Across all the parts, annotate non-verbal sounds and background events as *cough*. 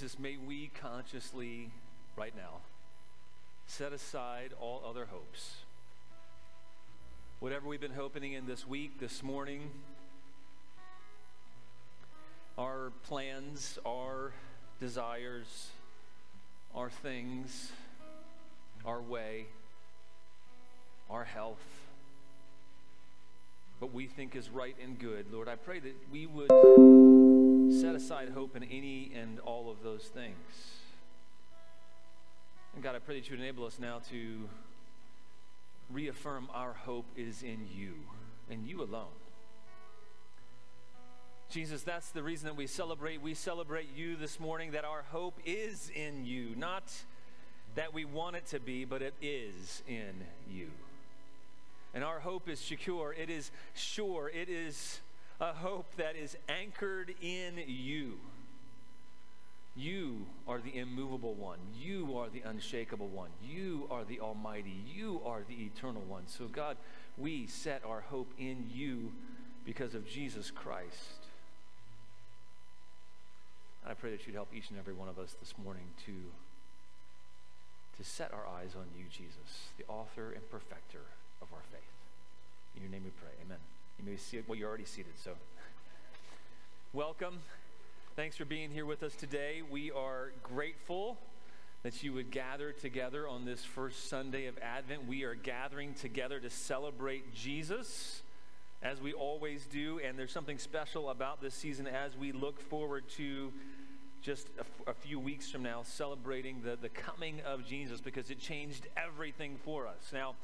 Jesus, may we consciously, right now, set aside all other hopes. Whatever we've been hoping in this week, this morning, our plans, our desires, our things, our way, our health, what we think is right and good. Lord, I pray that we would set aside hope in any and all of those things. And God, I pray that you would enable us now to reaffirm our hope is in you and you alone. Jesus, that's the reason that we celebrate. We celebrate you this morning, that our hope is in you. Not that we want it to be, but it is in you. And our hope is secure, it is sure, it is a hope that is anchored in you. You are the immovable one. You are the unshakable one. You are the Almighty. You are the eternal one. So, God, we set our hope in you because of Jesus Christ. I pray that you'd help each and every one of us this morning to, to set our eyes on you, Jesus, the author and perfecter of our faith. In your name we pray. Amen. You may see. Well, you're already seated, so welcome. Thanks for being here with us today. We are grateful that you would gather together on this first Sunday of Advent. We are gathering together to celebrate Jesus, as we always do, and there's something special about this season as we look forward to just a, a few weeks from now celebrating the, the coming of Jesus because it changed everything for us. Now,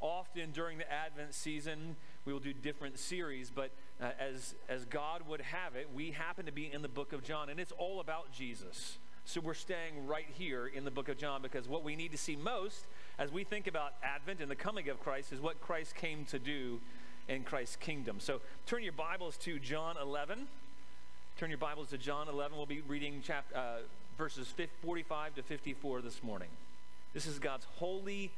often during the Advent season, we will do different series, but uh, as, as God would have it, we happen to be in the book of John, and it's all about Jesus. So we're staying right here in the book of John because what we need to see most as we think about Advent and the coming of Christ is what Christ came to do in Christ's kingdom. So turn your Bibles to John 11. Turn your Bibles to John 11. We'll be reading chapter, uh, verses 45 to 54 this morning. This is God's holy,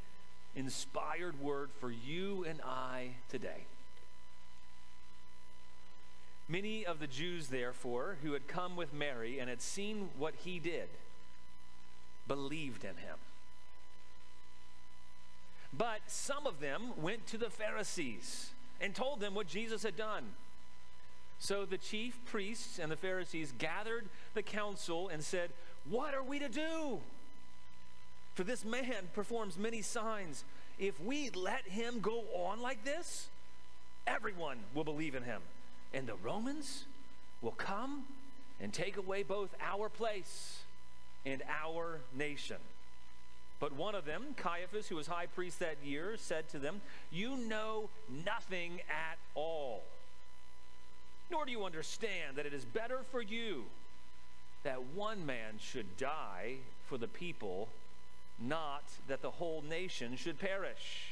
inspired word for you and I today. Many of the Jews, therefore, who had come with Mary and had seen what he did, believed in him. But some of them went to the Pharisees and told them what Jesus had done. So the chief priests and the Pharisees gathered the council and said, What are we to do? For this man performs many signs. If we let him go on like this, everyone will believe in him. And the Romans will come and take away both our place and our nation. But one of them, Caiaphas, who was high priest that year, said to them, You know nothing at all nor do you understand that it is better for you that one man should die for the people, not that the whole nation should perish.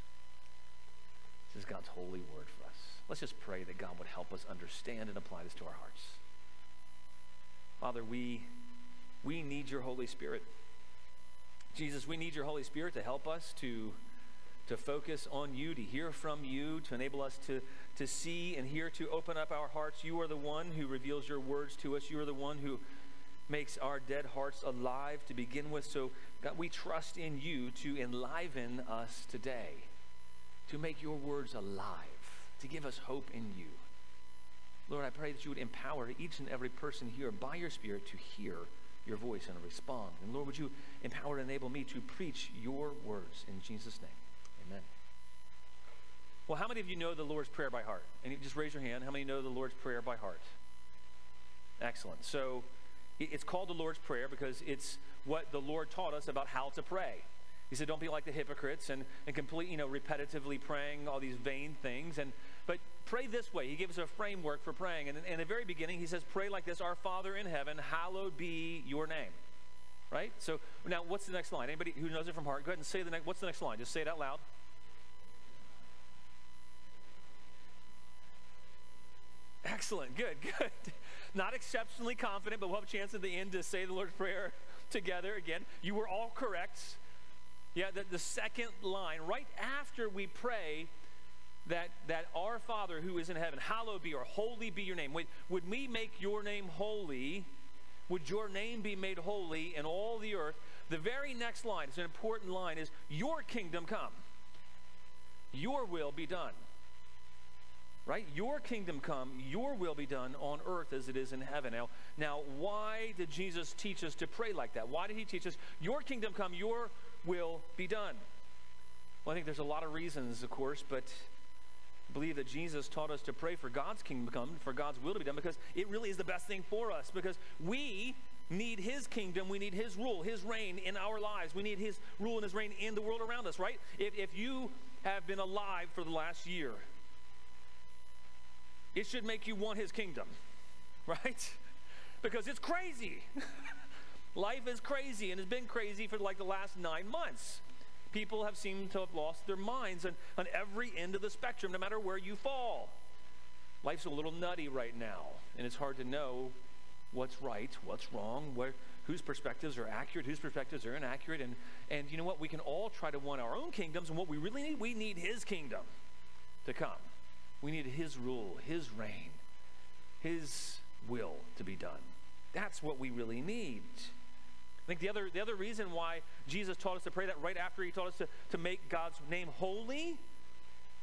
This is God's holy word for us. Let's just pray that God would help us understand and apply this to our hearts. Father, we, we need your Holy Spirit. Jesus, we need your Holy Spirit to help us to to focus on you, to hear from you, to enable us to, to see and hear, to open up our hearts. You are the one who reveals your words to us. You are the one who makes our dead hearts alive to begin with. So, God, we trust in you to enliven us today, to make your words alive, to give us hope in you. Lord, I pray that you would empower each and every person here by your Spirit to hear your voice and respond. And Lord, would you empower and enable me to preach your words in Jesus' name? Amen. Well, how many of you know the Lord's Prayer by heart? And just raise your hand. How many know the Lord's Prayer by heart? Excellent. So it's called the Lord's Prayer because it's what the Lord taught us about how to pray. He said, don't be like the hypocrites and, and complete, you know, repetitively praying all these vain things. And but pray this way. He gives us a framework for praying. And in the very beginning, he says, Pray like this Our Father in heaven, hallowed be your name. Right? So now, what's the next line? Anybody who knows it from heart, go ahead and say the next. What's the next line? Just say it out loud. Excellent. Good, *laughs* good. Not exceptionally confident, but we'll have a chance at the end to say the Lord's Prayer *laughs* together again. You were all correct. Yeah, the, the second line, right after we pray that, that our Father who is in heaven, hallowed be or holy be your name. Would, would we make your name holy? Would your name be made holy in all the earth? The very next line, it's an important line, is your kingdom come. Your will be done right? Your kingdom come, your will be done on earth as it is in heaven. Now, now, why did Jesus teach us to pray like that? Why did he teach us, your kingdom come, your will be done? Well, I think there's a lot of reasons, of course, but I believe that Jesus taught us to pray for God's kingdom to come, for God's will to be done, because it really is the best thing for us, because we need his kingdom, we need his rule, his reign in our lives. We need his rule and his reign in the world around us, right? If, if you have been alive for the last year, it should make you want his kingdom, *laughs* right? Because it's crazy. *laughs* Life is crazy and has been crazy for like the last nine months. People have seemed to have lost their minds on, on every end of the spectrum, no matter where you fall. Life's a little nutty right now, and it's hard to know what's right, what's wrong, where, whose perspectives are accurate, whose perspectives are inaccurate. And, and you know what? We can all try to want our own kingdoms, and what we really need, we need his kingdom to come. We need His rule, His reign, His will to be done. That's what we really need. I think the other, the other reason why Jesus taught us to pray that right after He taught us to, to make God's name holy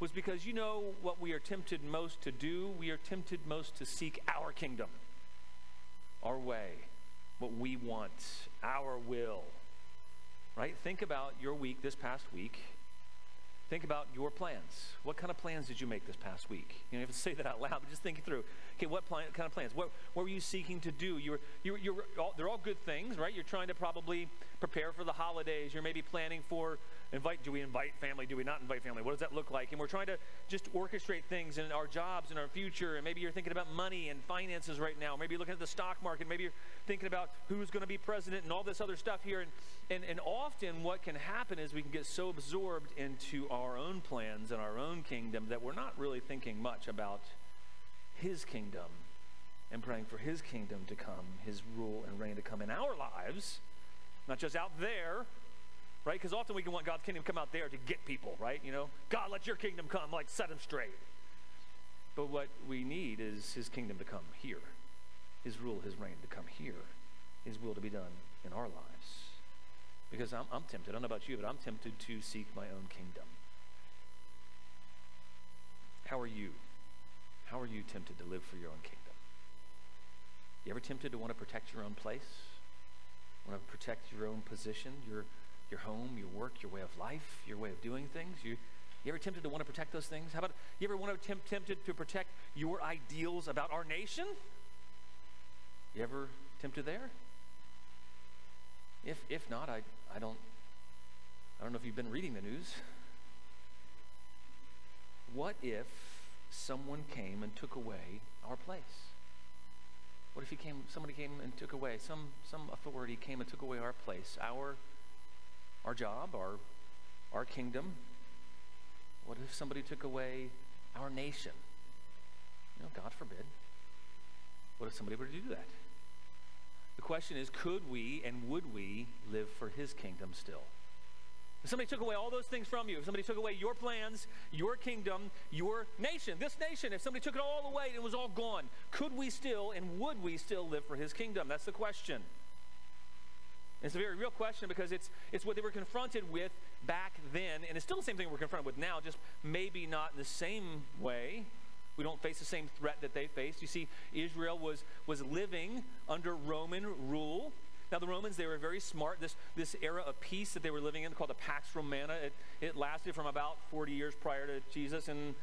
was because you know what we are tempted most to do? We are tempted most to seek our kingdom, our way, what we want, our will. Right? Think about your week this past week Think about your plans. What kind of plans did you make this past week? You don't have to say that out loud, but just think it through. Okay, what plan, kind of plans? What, what were you seeking to do? You were, you were, you were all, they're all good things, right? You're trying to probably prepare for the holidays. You're maybe planning for invite. Do we invite family? Do we not invite family? What does that look like? And we're trying to just orchestrate things in our jobs and our future. And maybe you're thinking about money and finances right now. Maybe you're looking at the stock market. Maybe you're thinking about who's going to be president and all this other stuff here. And, and, and often what can happen is we can get so absorbed into our own plans and our own kingdom that we're not really thinking much about his kingdom and praying for his kingdom to come, his rule and reign to come in our lives, not just out there, right? Because often we can want God's kingdom to come out there to get people, right? You know, God, let your kingdom come, like set them straight. But what we need is his kingdom to come here, his rule, his reign to come here, his will to be done in our lives. Because I'm, I'm tempted, I don't know about you, but I'm tempted to seek my own kingdom. How are you? How are you tempted to live for your own kingdom? You ever tempted to want to protect your own place? Want to protect your own position, your, your home, your work, your way of life, your way of doing things? You, you ever tempted to want to protect those things? How about you ever want to tempt, tempted to protect your ideals about our nation? You ever tempted there? If if not, I I don't I don't know if you've been reading the news. What if someone came and took away our place? What if he came, somebody came and took away, some, some authority came and took away our place, our, our job, our, our kingdom? What if somebody took away our nation? You know, God forbid. What if somebody were to do that? The question is could we and would we live for his kingdom still? If somebody took away all those things from you, if somebody took away your plans, your kingdom, your nation, this nation, if somebody took it all away and it was all gone, could we still and would we still live for his kingdom? That's the question. It's a very real question because it's, it's what they were confronted with back then, and it's still the same thing we're confronted with now, just maybe not in the same way. We don't face the same threat that they faced. You see, Israel was, was living under Roman rule. Now, the Romans, they were very smart. This, this era of peace that they were living in, called the Pax Romana, it, it lasted from about 40 years prior to Jesus and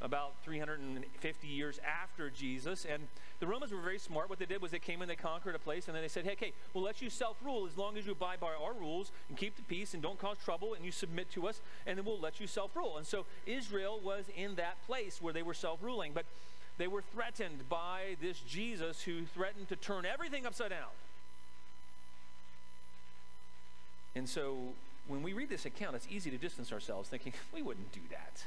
about 350 years after Jesus. And the Romans were very smart. What they did was they came and they conquered a place, and then they said, hey, okay, we'll let you self rule as long as you abide by our rules and keep the peace and don't cause trouble and you submit to us, and then we'll let you self rule. And so Israel was in that place where they were self ruling. But they were threatened by this Jesus who threatened to turn everything upside down. And so when we read this account, it's easy to distance ourselves thinking, *laughs* we wouldn't do that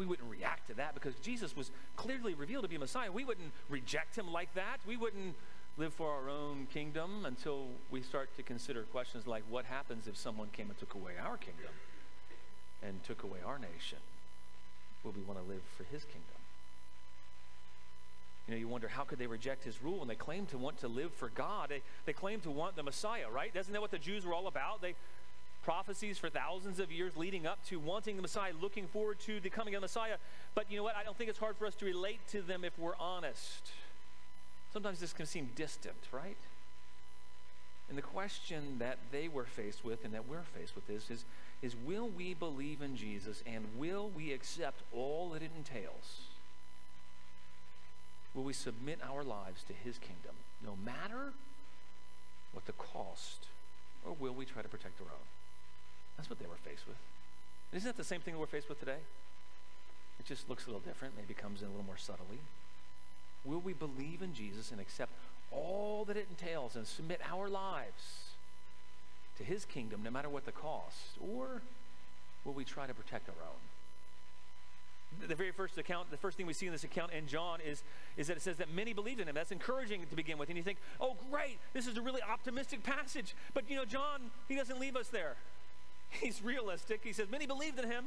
we wouldn't react to that because Jesus was clearly revealed to be Messiah. We wouldn't reject him like that. We wouldn't live for our own kingdom until we start to consider questions like what happens if someone came and took away our kingdom and took away our nation? Will we want to live for his kingdom? You know, you wonder how could they reject his rule and they claim to want to live for God. They, they claim to want the Messiah, right? Isn't that what the Jews were all about? They prophecies for thousands of years leading up to wanting the Messiah, looking forward to the coming of the Messiah. But you know what? I don't think it's hard for us to relate to them if we're honest. Sometimes this can seem distant, right? And the question that they were faced with and that we're faced with is, is, is will we believe in Jesus and will we accept all that it entails? Will we submit our lives to his kingdom, no matter what the cost, or will we try to protect our own? That's what they were faced with. Isn't that the same thing that we're faced with today? It just looks a little different, maybe comes in a little more subtly. Will we believe in Jesus and accept all that it entails and submit our lives to his kingdom no matter what the cost? Or will we try to protect our own? The very first account, the first thing we see in this account in John is, is that it says that many believed in him. That's encouraging to begin with. And you think, oh, great, this is a really optimistic passage. But, you know, John, he doesn't leave us there. He's realistic. He says, Many believed in him.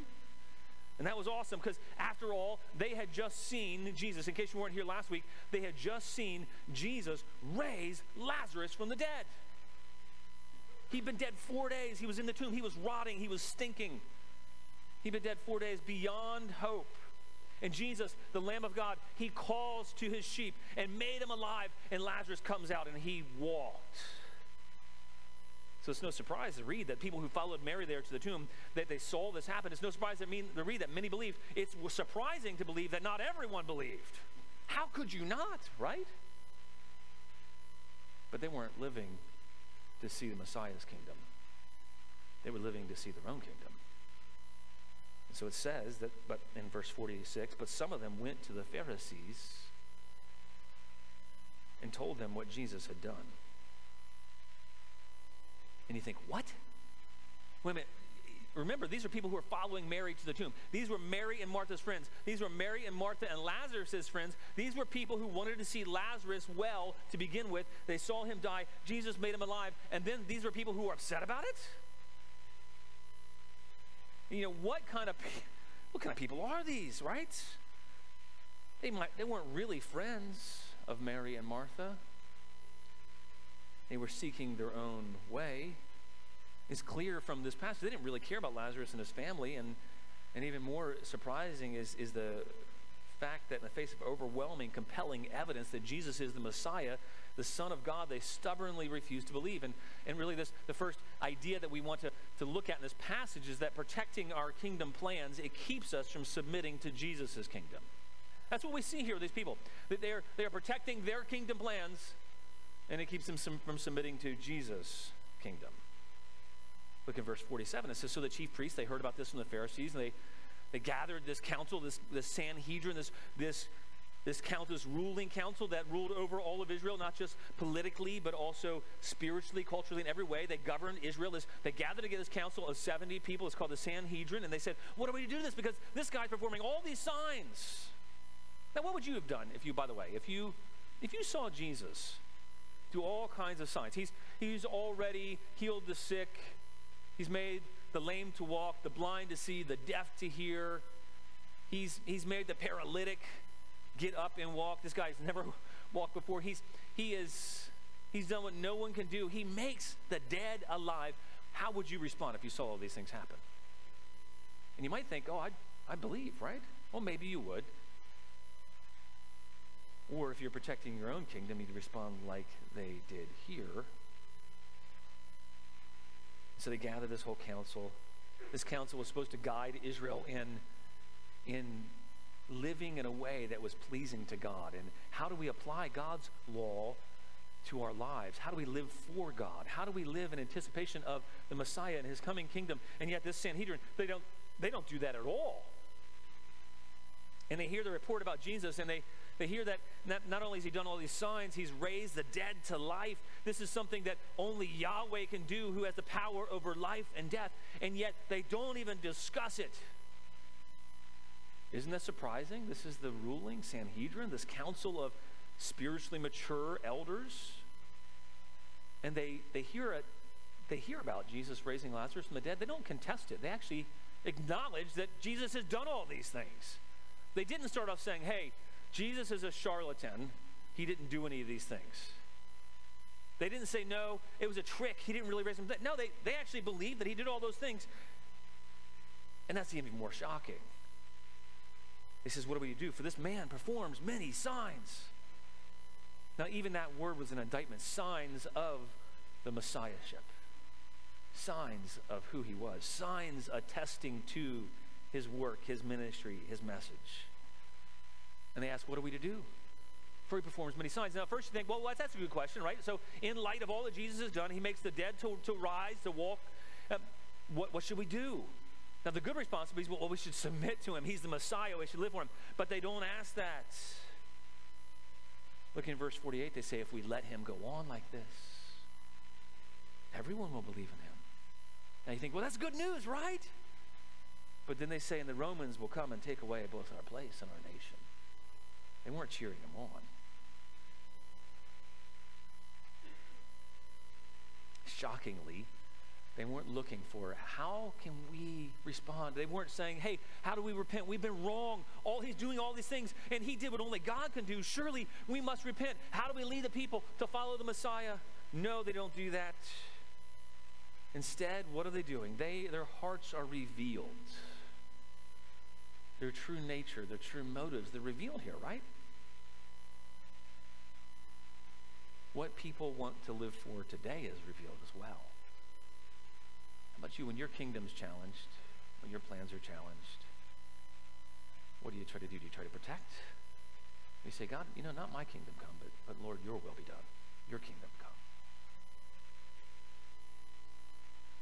And that was awesome because, after all, they had just seen Jesus. In case you weren't here last week, they had just seen Jesus raise Lazarus from the dead. He'd been dead four days. He was in the tomb. He was rotting. He was stinking. He'd been dead four days beyond hope. And Jesus, the Lamb of God, he calls to his sheep and made him alive. And Lazarus comes out and he walked. So it's no surprise to read that people who followed Mary there to the tomb, that they saw this happen. It's no surprise to, mean, to read that many believed. It's surprising to believe that not everyone believed. How could you not, right? But they weren't living to see the Messiah's kingdom. They were living to see their own kingdom. And so it says that, but in verse 46, but some of them went to the Pharisees and told them what Jesus had done. And you think, what? Wait a minute. Remember, these are people who are following Mary to the tomb. These were Mary and Martha's friends. These were Mary and Martha and Lazarus' friends. These were people who wanted to see Lazarus well to begin with. They saw him die. Jesus made him alive. And then these were people who were upset about it? You know, what kind of what kind of people are these, right? They might they weren't really friends of Mary and Martha. They were seeking their own way. It's clear from this passage they didn't really care about Lazarus and his family. And, and even more surprising is, is the fact that in the face of overwhelming, compelling evidence that Jesus is the Messiah, the Son of God, they stubbornly refuse to believe. And, and really, this the first idea that we want to, to look at in this passage is that protecting our kingdom plans, it keeps us from submitting to Jesus' kingdom. That's what we see here with these people. That they are, they are protecting their kingdom plans and it keeps them from submitting to Jesus' kingdom. Look at verse 47. It says, So the chief priests, they heard about this from the Pharisees, and they, they gathered this council, this, this Sanhedrin, this, this, this council, this ruling council that ruled over all of Israel, not just politically, but also spiritually, culturally, in every way. They governed Israel. This, they gathered together this council of 70 people. It's called the Sanhedrin. And they said, What are we to do this? Because this guy's performing all these signs. Now, what would you have done if you, by the way, if you if you saw Jesus do all kinds of signs. He's, he's already healed the sick, he's made the lame to walk, the blind to see, the deaf to hear. He's, he's made the paralytic get up and walk. This guy's never *laughs* walked before. He's, he is, he's done what no one can do. He makes the dead alive. How would you respond if you saw all these things happen? And you might think, oh, I, I believe, right? Well, maybe you would. Or if you're protecting your own kingdom, you'd respond like they did here. So they gathered this whole council. This council was supposed to guide Israel in, in living in a way that was pleasing to God? And how do we apply God's law to our lives? How do we live for God? How do we live in anticipation of the Messiah and his coming kingdom? And yet this Sanhedrin, they don't they don't do that at all. And they hear the report about Jesus and they they hear that not, not only has he done all these signs, he's raised the dead to life. This is something that only Yahweh can do, who has the power over life and death. And yet they don't even discuss it. Isn't that surprising? This is the ruling Sanhedrin, this council of spiritually mature elders. And they, they hear it, they hear about Jesus raising Lazarus from the dead. They don't contest it. They actually acknowledge that Jesus has done all these things. They didn't start off saying, hey, Jesus is a charlatan. He didn't do any of these things. They didn't say, no, it was a trick. He didn't really raise him. No, they, they actually believed that he did all those things. And that's even more shocking. He says, What do we do? For this man performs many signs. Now, even that word was an indictment signs of the Messiahship, signs of who he was, signs attesting to his work, his ministry, his message. And they ask, What are we to do? For he performs many signs. Now, first you think, Well, that's a good question, right? So, in light of all that Jesus has done, he makes the dead to, to rise, to walk. Uh, what, what should we do? Now, the good response is, well, we should *laughs* submit to him. He's the Messiah. We should live for him. But they don't ask that. Look in verse 48. They say, if we let him go on like this, everyone will believe in him. Now you think, well, that's good news, right? But then they say, and the Romans will come and take away both our place and our nation. They weren't cheering him on. Shockingly, they weren't looking for how can we respond. They weren't saying, hey, how do we repent? We've been wrong. All he's doing all these things, and he did what only God can do. Surely we must repent. How do we lead the people to follow the Messiah? No, they don't do that. Instead, what are they doing? They their hearts are revealed. Their true nature, their true motives, they're revealed here, right? What people want to live for today is revealed as well How about you when your kingdom's challenged, when your plans are challenged? What do you try to do? Do you try to protect? You say, God, you know, not my kingdom come, but, but Lord, your will be done. Your kingdom come.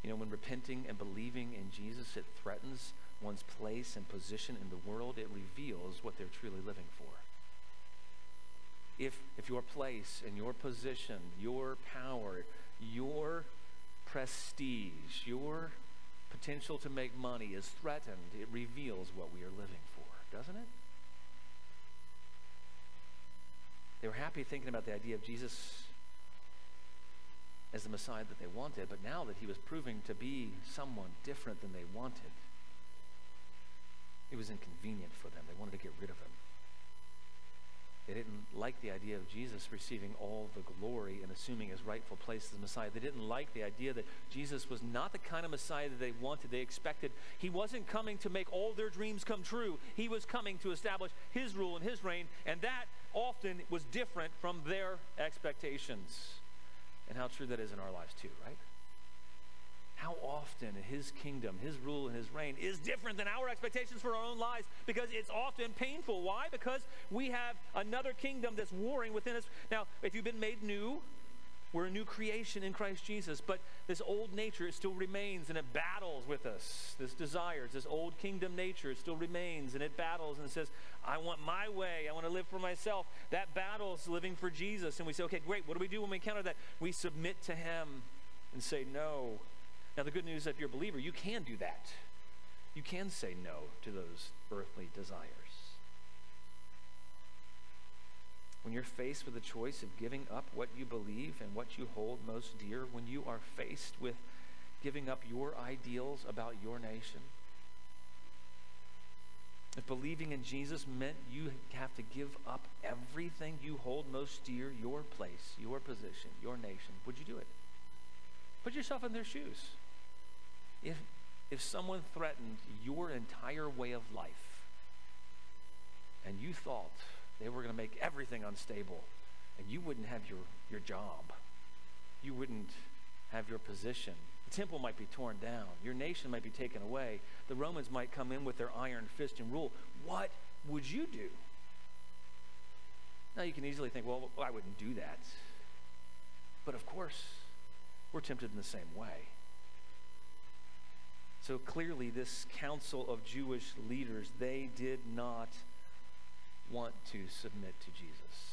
You know, when repenting and believing in Jesus, it threatens one's place and position in the world. It reveals what they're truly living for. If, if your place and your position, your power, your prestige, your potential to make money is threatened, it reveals what we are living for, doesn't it? They were happy thinking about the idea of Jesus as the Messiah that they wanted, but now that he was proving to be someone different than they wanted, it was inconvenient for them. They wanted to get rid of him. They didn't like the idea of Jesus receiving all the glory and assuming his rightful place as Messiah. They didn't like the idea that Jesus was not the kind of Messiah that they wanted, they expected. He wasn't coming to make all their dreams come true. He was coming to establish his rule and his reign, and that often was different from their expectations. And how true that is in our lives, too, right? How often his kingdom, his rule, and his reign is different than our expectations for our own lives because it's often painful. Why? Because we have another kingdom that's warring within us. Now, if you've been made new, we're a new creation in Christ Jesus, but this old nature it still remains and it battles with us. This desires, this old kingdom nature, it still remains and it battles and it says, I want my way. I want to live for myself. That battles living for Jesus. And we say, okay, great. What do we do when we encounter that? We submit to Him and say, no, now, the good news if you're a believer, you can do that. You can say no to those earthly desires. When you're faced with the choice of giving up what you believe and what you hold most dear, when you are faced with giving up your ideals about your nation, if believing in Jesus meant you have to give up everything you hold most dear, your place, your position, your nation, would you do it? Put yourself in their shoes. If, if someone threatened your entire way of life and you thought they were going to make everything unstable and you wouldn't have your, your job, you wouldn't have your position, the temple might be torn down, your nation might be taken away, the Romans might come in with their iron fist and rule, what would you do? Now, you can easily think, well, I wouldn't do that. But of course, we're tempted in the same way. So clearly, this council of Jewish leaders, they did not want to submit to Jesus.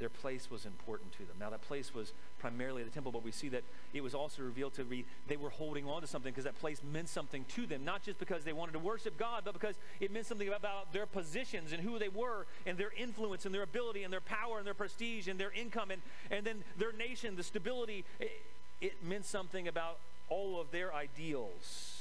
Their place was important to them. Now, that place was primarily the temple, but we see that it was also revealed to be they were holding on to something because that place meant something to them, not just because they wanted to worship God, but because it meant something about their positions and who they were and their influence and their ability and their power and their prestige and their income and, and then their nation, the stability. It, it meant something about all of their ideals.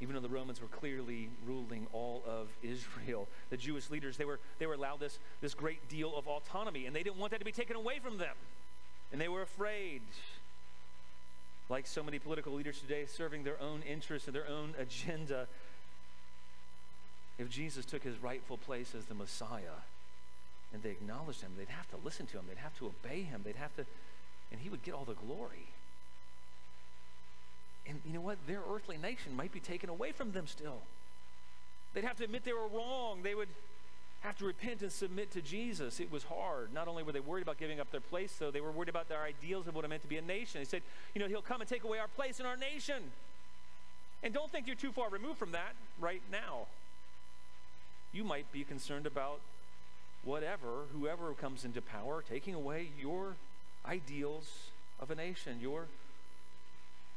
even though the Romans were clearly ruling all of Israel. The Jewish leaders, they were, they were allowed this, this great deal of autonomy, and they didn't want that to be taken away from them. And they were afraid. Like so many political leaders today, serving their own interests and their own agenda. If Jesus took his rightful place as the Messiah, and they acknowledged him, they'd have to listen to him, they'd have to obey him, they'd have to, and he would get all the glory. And you know what? Their earthly nation might be taken away from them still. They'd have to admit they were wrong. They would have to repent and submit to Jesus. It was hard. Not only were they worried about giving up their place, though, they were worried about their ideals of what it meant to be a nation. They said, you know, he'll come and take away our place in our nation. And don't think you're too far removed from that right now. You might be concerned about whatever, whoever comes into power, taking away your ideals of a nation, your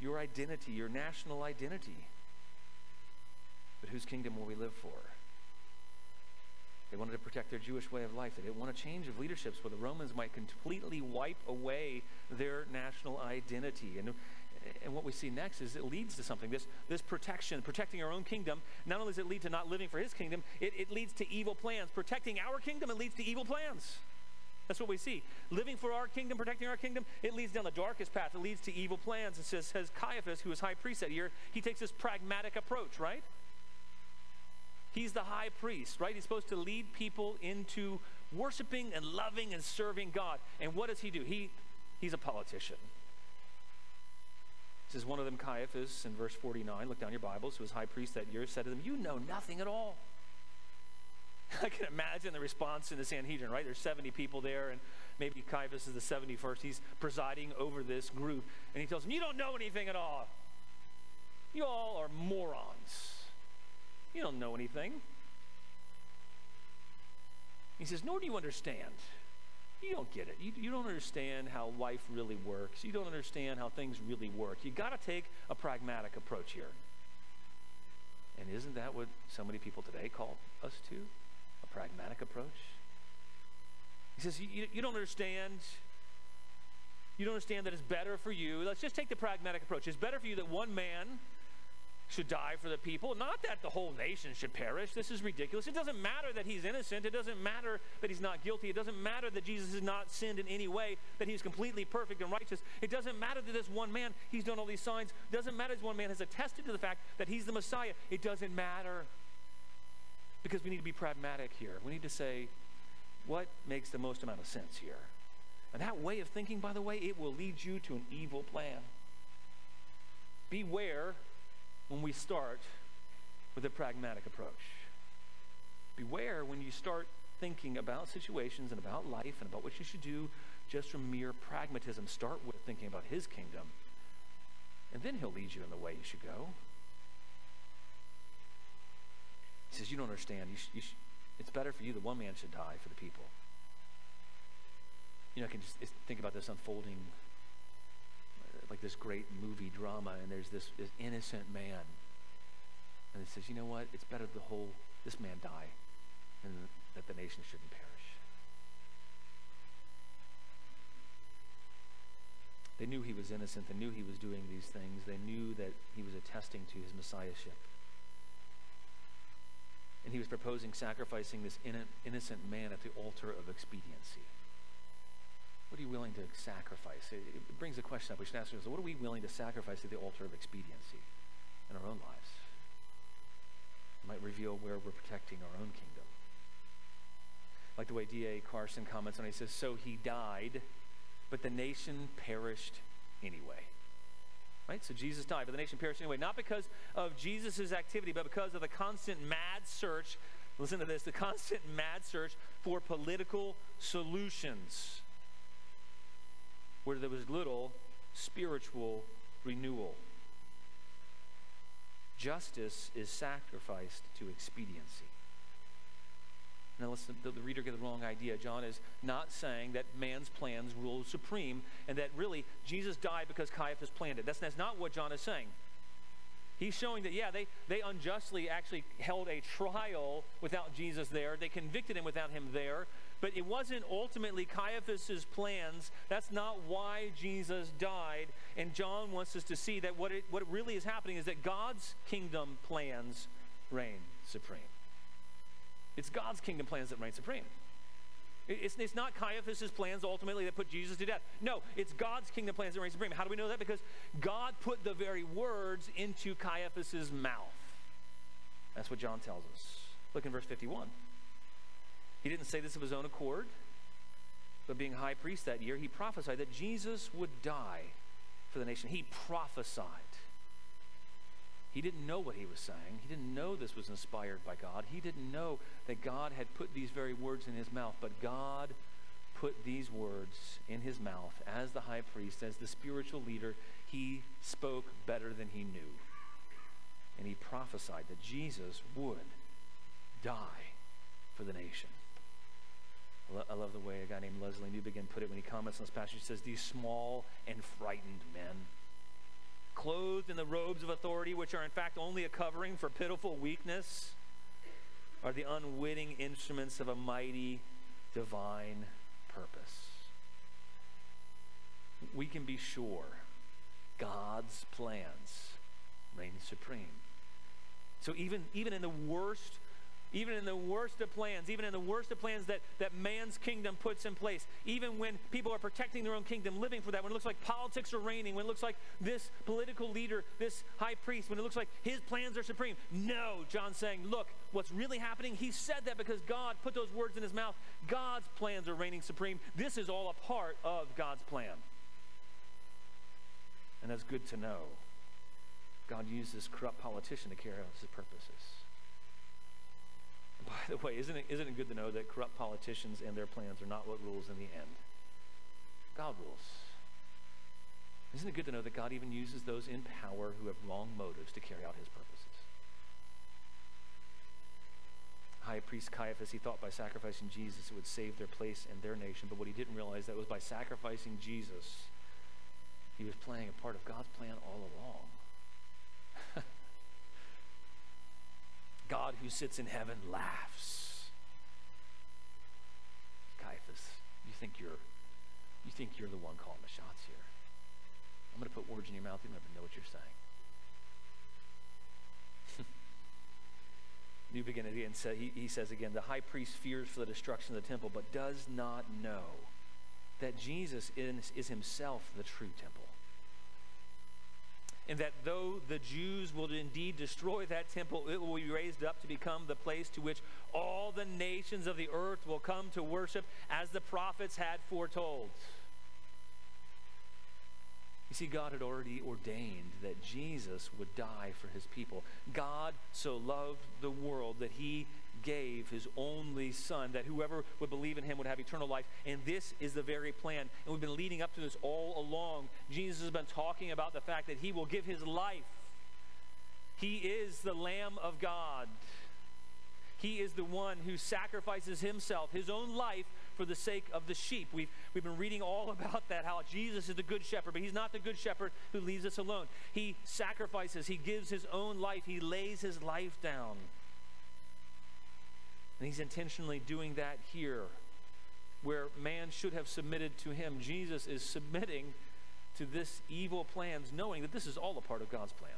your identity, your national identity. But whose kingdom will we live for? They wanted to protect their Jewish way of life. They didn't want a change of leaderships where the Romans might completely wipe away their national identity. And, and what we see next is it leads to something. This, this protection, protecting our own kingdom, not only does it lead to not living for his kingdom, it, it leads to evil plans. Protecting our kingdom, it leads to evil plans. That's what we see. Living for our kingdom, protecting our kingdom, it leads down the darkest path. It leads to evil plans. It says, says Caiaphas, who is high priest that year, he takes this pragmatic approach, right? He's the high priest, right? He's supposed to lead people into worshiping and loving and serving God. And what does he do? He, he's a politician. This is one of them, Caiaphas, in verse 49. Look down your Bibles, who was high priest that year, said to them, You know nothing at all. *laughs* I can imagine the response in the Sanhedrin, right? There's 70 people there, and maybe Caiaphas is the 71st. He's presiding over this group, and he tells them, You don't know anything at all. You all are morons. You don't know anything. He says, Nor do you understand. You don't get it. You, you don't understand how life really works. You don't understand how things really work. You got to take a pragmatic approach here. And isn't that what so many people today call us to? Pragmatic approach. He says, you, you don't understand. You don't understand that it's better for you. Let's just take the pragmatic approach. It's better for you that one man should die for the people, not that the whole nation should perish. This is ridiculous. It doesn't matter that he's innocent. It doesn't matter that he's not guilty. It doesn't matter that Jesus has not sinned in any way, that he's completely perfect and righteous. It doesn't matter that this one man, he's done all these signs. It doesn't matter that this one man has attested to the fact that he's the Messiah. It doesn't matter because we need to be pragmatic here. We need to say, what makes the most amount of sense here? And that way of thinking, by the way, it will lead you to an evil plan. Beware when we start with a pragmatic approach. Beware when you start thinking about situations and about life and about what you should do just from mere pragmatism. Start with thinking about his kingdom, and then he'll lead you in the way you should go. He says, You don't understand. You sh- you sh- it's better for you that one man should die for the people. You know, I can just think about this unfolding uh, like this great movie drama, and there's this, this innocent man. And he says, You know what? It's better the whole, this man die than that the nation shouldn't perish. They knew he was innocent. They knew he was doing these things. They knew that he was attesting to his messiahship and he was proposing sacrificing this innocent man at the altar of expediency. What are you willing to sacrifice? It, brings a question up. We should ask ourselves, what are we willing to sacrifice at the altar of expediency in our own lives? It might reveal where we're protecting our own kingdom. Like the way D.A. Carson comments on it, he says, So he died, but the nation perished anyway. Right? So Jesus died, but the nation perished anyway. Not because of Jesus' activity, but because of the constant mad search. Listen to this the constant mad search for political solutions where there was little spiritual renewal. Justice is sacrificed to expediency. Now, listen, the, the reader get the wrong idea. John is not saying that man's plans rule supreme and that really Jesus died because Caiaphas planned it. That's, that's not what John is saying. He's showing that, yeah, they, they unjustly actually held a trial without Jesus there. They convicted him without him there. But it wasn't ultimately Caiaphas's plans. That's not why Jesus died. And John wants us to see that what, it, what really is happening is that God's kingdom plans reign supreme. It's God's kingdom plans that reign supreme. It's, it's not Caiaphas' plans ultimately that put Jesus to death. No, it's God's kingdom plans that reign supreme. How do we know that? Because God put the very words into Caiaphas' mouth. That's what John tells us. Look in verse 51. He didn't say this of his own accord, but being high priest that year, he prophesied that Jesus would die for the nation. He prophesied. He didn't know what he was saying. He didn't know this was inspired by God. He didn't know that God had put these very words in his mouth. But God put these words in his mouth as the high priest, as the spiritual leader. He spoke better than he knew. And he prophesied that Jesus would die for the nation. I love the way a guy named Lesslie Newbigin put it when he comments on this passage. He says, These small and frightened men clothed in the robes of authority, which are in fact only a covering for pitiful weakness, are the unwitting instruments of a mighty divine purpose. We can be sure God's plans reign supreme. So even, even in the worst even in the worst of plans, even in the worst of plans that, that man's kingdom puts in place, even when people are protecting their own kingdom, living for that, when it looks like politics are reigning, when it looks like this political leader, this high priest, when it looks like his plans are supreme. No, John's saying, look, what's really happening, he said that because God put those words in his mouth. God's plans are reigning supreme. This is all a part of God's plan. And that's good to know. God used this corrupt politician to carry out his purposes. By the way, isn't it, isn't it good to know that corrupt politicians and their plans are not what rules in the end? God rules. Isn't it good to know that God even uses those in power who have wrong motives to carry out his purposes? High priest Caiaphas, he thought by sacrificing Jesus it would save their place and their nation, but what he didn't realize that was by sacrificing Jesus, he was playing a part of God's plan all along. God who sits in heaven laughs. Caiaphas, you think you're you think you're the one calling the shots here. I'm going to put words in your mouth. You don't even know what you're saying. *laughs* Newbigin again said he, he says again, the high priest fears for the destruction of the temple, but does not know that Jesus is, is himself the true temple and that though the Jews will indeed destroy that temple, it will be raised up to become the place to which all the nations of the earth will come to worship as the prophets had foretold. You see, God had already ordained that Jesus would die for his people. God so loved the world that he gave his only son that whoever would believe in him would have eternal life. And this is the very plan. And we've been leading up to this all along. Jesus has been talking about the fact that he will give his life. He is the Lamb of God. He is the one who sacrifices himself, his own life, for the sake of the sheep. We've, we've been reading all about that, how Jesus is the good shepherd, but he's not the good shepherd who leaves us alone. He sacrifices, he gives his own life, he lays his life down. And he's intentionally doing that here, where man should have submitted to him. Jesus is submitting to this evil plans, knowing that this is all a part of God's plan.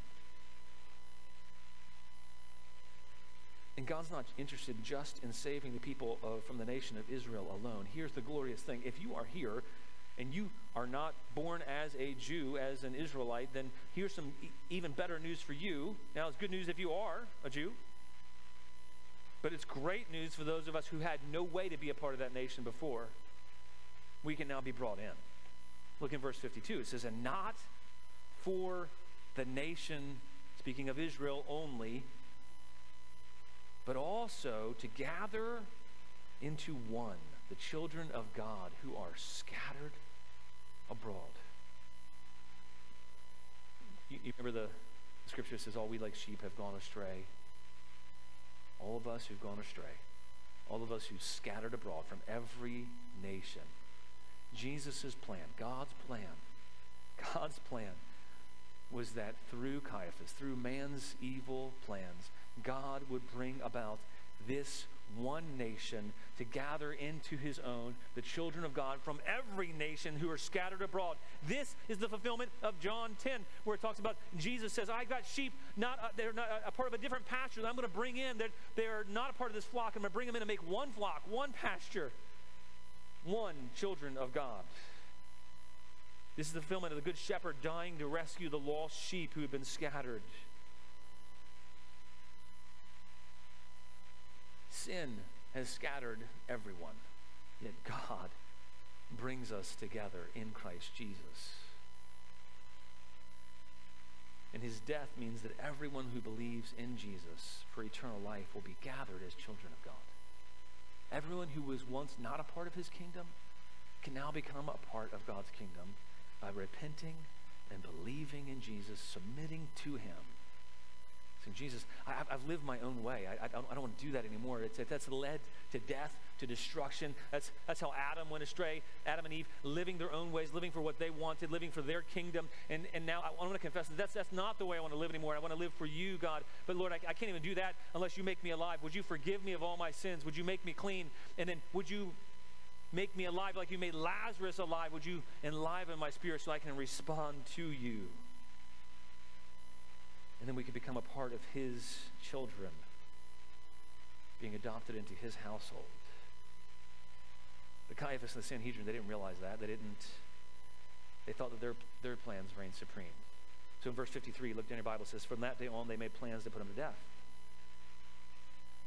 And God's not interested just in saving the people of, from the nation of Israel alone. Here's the glorious thing if you are here and you are not born as a Jew, as an Israelite, then here's some e- even better news for you. Now, it's good news if you are a Jew. But it's great news for those of us who had no way to be a part of that nation before. We can now be brought in. Look in verse 52. It says, And not for the nation, speaking of Israel only, but also to gather into one the children of God who are scattered abroad. You, you remember the, the scripture says, All we like sheep have gone astray. All of us who've gone astray. All of us who've scattered abroad from every nation. Jesus' plan, God's plan, God's plan was that through Caiaphas, through man's evil plans, God would bring about this one nation to gather into his own the children of God from every nation who are scattered abroad. This is the fulfillment of John 10, where it talks about Jesus says, I got sheep, not uh, they're not a part of a different pasture that I'm going to bring in. They're, they're not a part of this flock. I'm going to bring them in and make one flock, one pasture, one children of God. This is the fulfillment of the Good Shepherd dying to rescue the lost sheep who have been scattered. Sin has scattered everyone, yet God brings us together in Christ Jesus. And his death means that everyone who believes in Jesus for eternal life will be gathered as children of God. Everyone who was once not a part of his kingdom can now become a part of God's kingdom by repenting and believing in Jesus, submitting to him. Jesus, I, have lived my own way. I, I, don't, I don't want to do that anymore. It's, that's led to death, to destruction. That's, that's how Adam went astray. Adam and Eve living their own ways, living for what they wanted, living for their kingdom. And, and now I, I want to confess that that's, that's not the way I want to live anymore. I want to live for you, God. But Lord, I, I can't even do that unless you make me alive. Would you forgive me of all my sins? Would you make me clean? And then would you make me alive like you made Lazarus alive. Would you enliven my spirit so I can respond to you? And then we can become a part of his children, being adopted into his household. The Caiaphas and the Sanhedrin, they didn't realize that. They didn't, they thought that their, their plans reigned supreme. So in verse 53, look down your Bible, says, From that day on, they made plans to put him to death.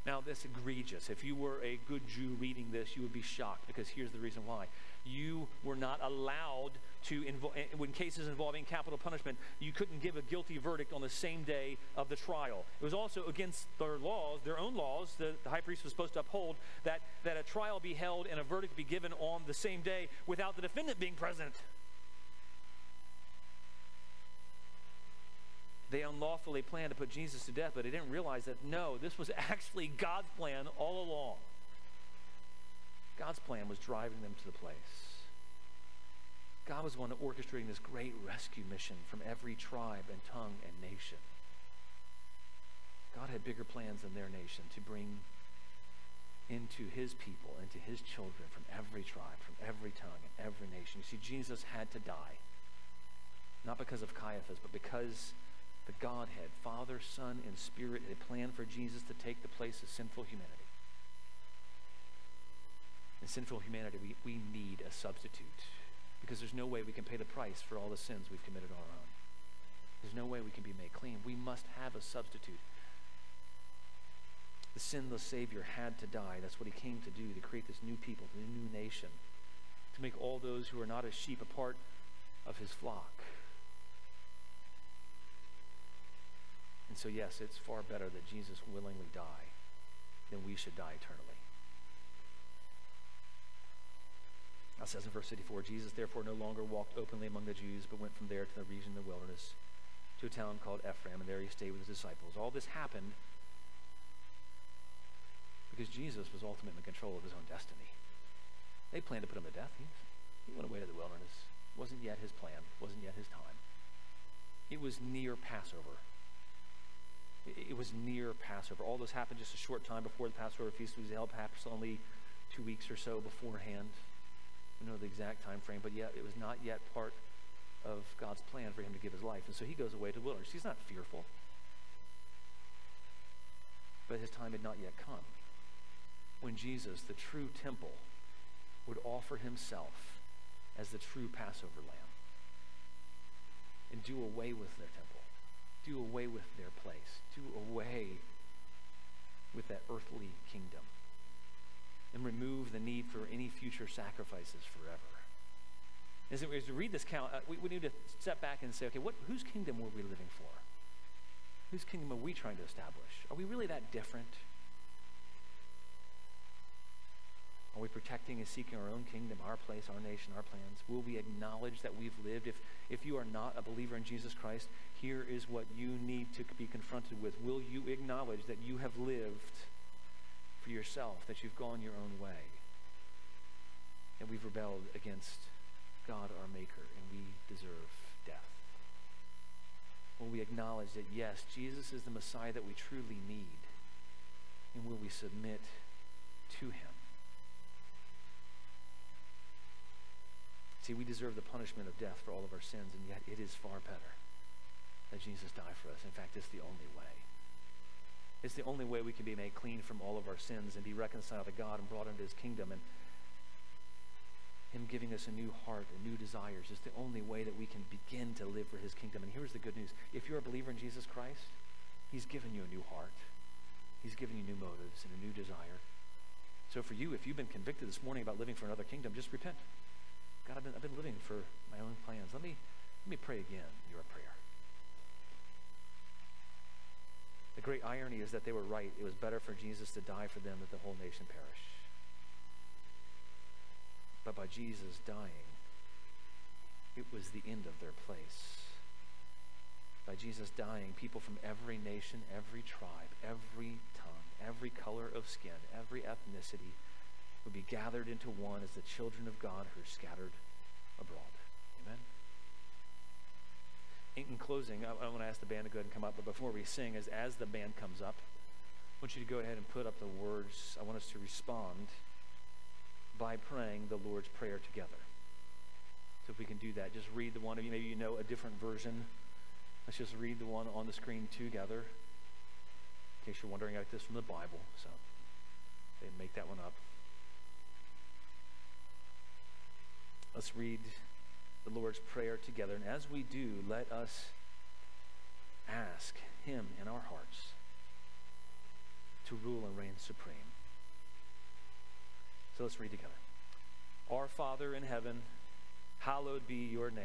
Now, that's egregious. If you were a good Jew reading this, you would be shocked because here's the reason why. You were not allowed to, invo- eh, when cases involving capital punishment, you couldn't give a guilty verdict on the same day of the trial. It was also against their laws, their own laws, the, the high priest was supposed to uphold that, that a trial be held and a verdict be given on the same day without the defendant being present. they unlawfully planned to put Jesus to death, but they didn't realize that no, this was *laughs* actually God's plan all along. God's plan was driving them to the place. God was one orchestrating this great rescue mission from every tribe and tongue and nation. God had bigger plans than their nation to bring into his people, into his children from every tribe, from every tongue, and every nation. You see, Jesus had to die. Not because of Caiaphas, but because the Godhead, Father, Son, and Spirit, had planned for Jesus to take the place of sinful humanity. In sinful humanity, we, we need a substitute because there's no way we can pay the price for all the sins we've committed on our own. There's no way we can be made clean. We must have a substitute. The sinless Savior had to die. That's what he came to do, to create this new people, the new nation, to make all those who are not as sheep a part of his flock. And so, yes, it's far better that Jesus willingly die than we should die eternally. It says in verse 54 Jesus therefore no longer walked openly among the Jews, but went from there to the region of the wilderness, to a town called Ephraim, and there he stayed with his disciples. All this happened because Jesus was ultimately in control of his own destiny. They planned to put him to death. He, he went away to the wilderness. It wasn't yet his plan, wasn't yet his time. It was near Passover. It, it was near Passover. All this happened just a short time before the Passover feast was held, perhaps only two weeks or so beforehand. We know the exact time frame, but yet it was not yet part of God's plan for him to give his life. And so he goes away to the wilderness. He's not fearful. But his time had not yet come when Jesus, the true temple, would offer himself as the true Passover lamb and do away with their temple, do away with their place, do away with that earthly kingdom and remove the need for any future sacrifices forever. As we, read this count, uh, we, we need to step back and say, okay, what, whose kingdom were we living for? Whose kingdom are we trying to establish? Are we really that different? Are we protecting and seeking our own kingdom, our place, our nation, our plans? Will we acknowledge that we've lived? If, if you are not a believer in Jesus Christ, here is what you need to be confronted with. Will you acknowledge that you have lived for yourself, that you've gone your own way, and we've rebelled against God our Maker, and we deserve death? Will we acknowledge that, yes, Jesus is the Messiah that we truly need? And will we submit to him? See, we deserve the punishment of death for all of our sins, and yet it is far better that Jesus die for us. In fact, it's the only way. It's the only way we can be made clean from all of our sins and be reconciled to God and brought into his kingdom. And him giving us a new heart and new desires is the only way that we can begin to live for his kingdom. And here's the good news. If you're a believer in Jesus Christ, he's given you a new heart. He's given you new motives and a new desire. So for you, if you've been convicted this morning about living for another kingdom, just repent. God, I've been, I've been living for my own plans. Let me, let me pray again your prayer. The great irony is that they were right. It was better for Jesus to die for them that the whole nation perish. But by Jesus dying, it was the end of their place. By Jesus dying, people from every nation, every tribe, every tongue, every color of skin, every ethnicity, would be gathered into one as the children of God who are scattered abroad. In closing, I, I want to ask the band to go ahead and come up, but before we sing, as, as the band comes up, I want you to go ahead and put up the words. I want us to respond by praying the Lord's Prayer together. So if we can do that, just read the one of you. Maybe you know a different version. Let's just read the one on the screen together. In case you're wondering, I got this from the Bible, so they make that one up. Let's read the Lord's Prayer together. And as we do, let us ask Him in our hearts to rule and reign supreme. So let's read together. Our Father in heaven, hallowed be your name.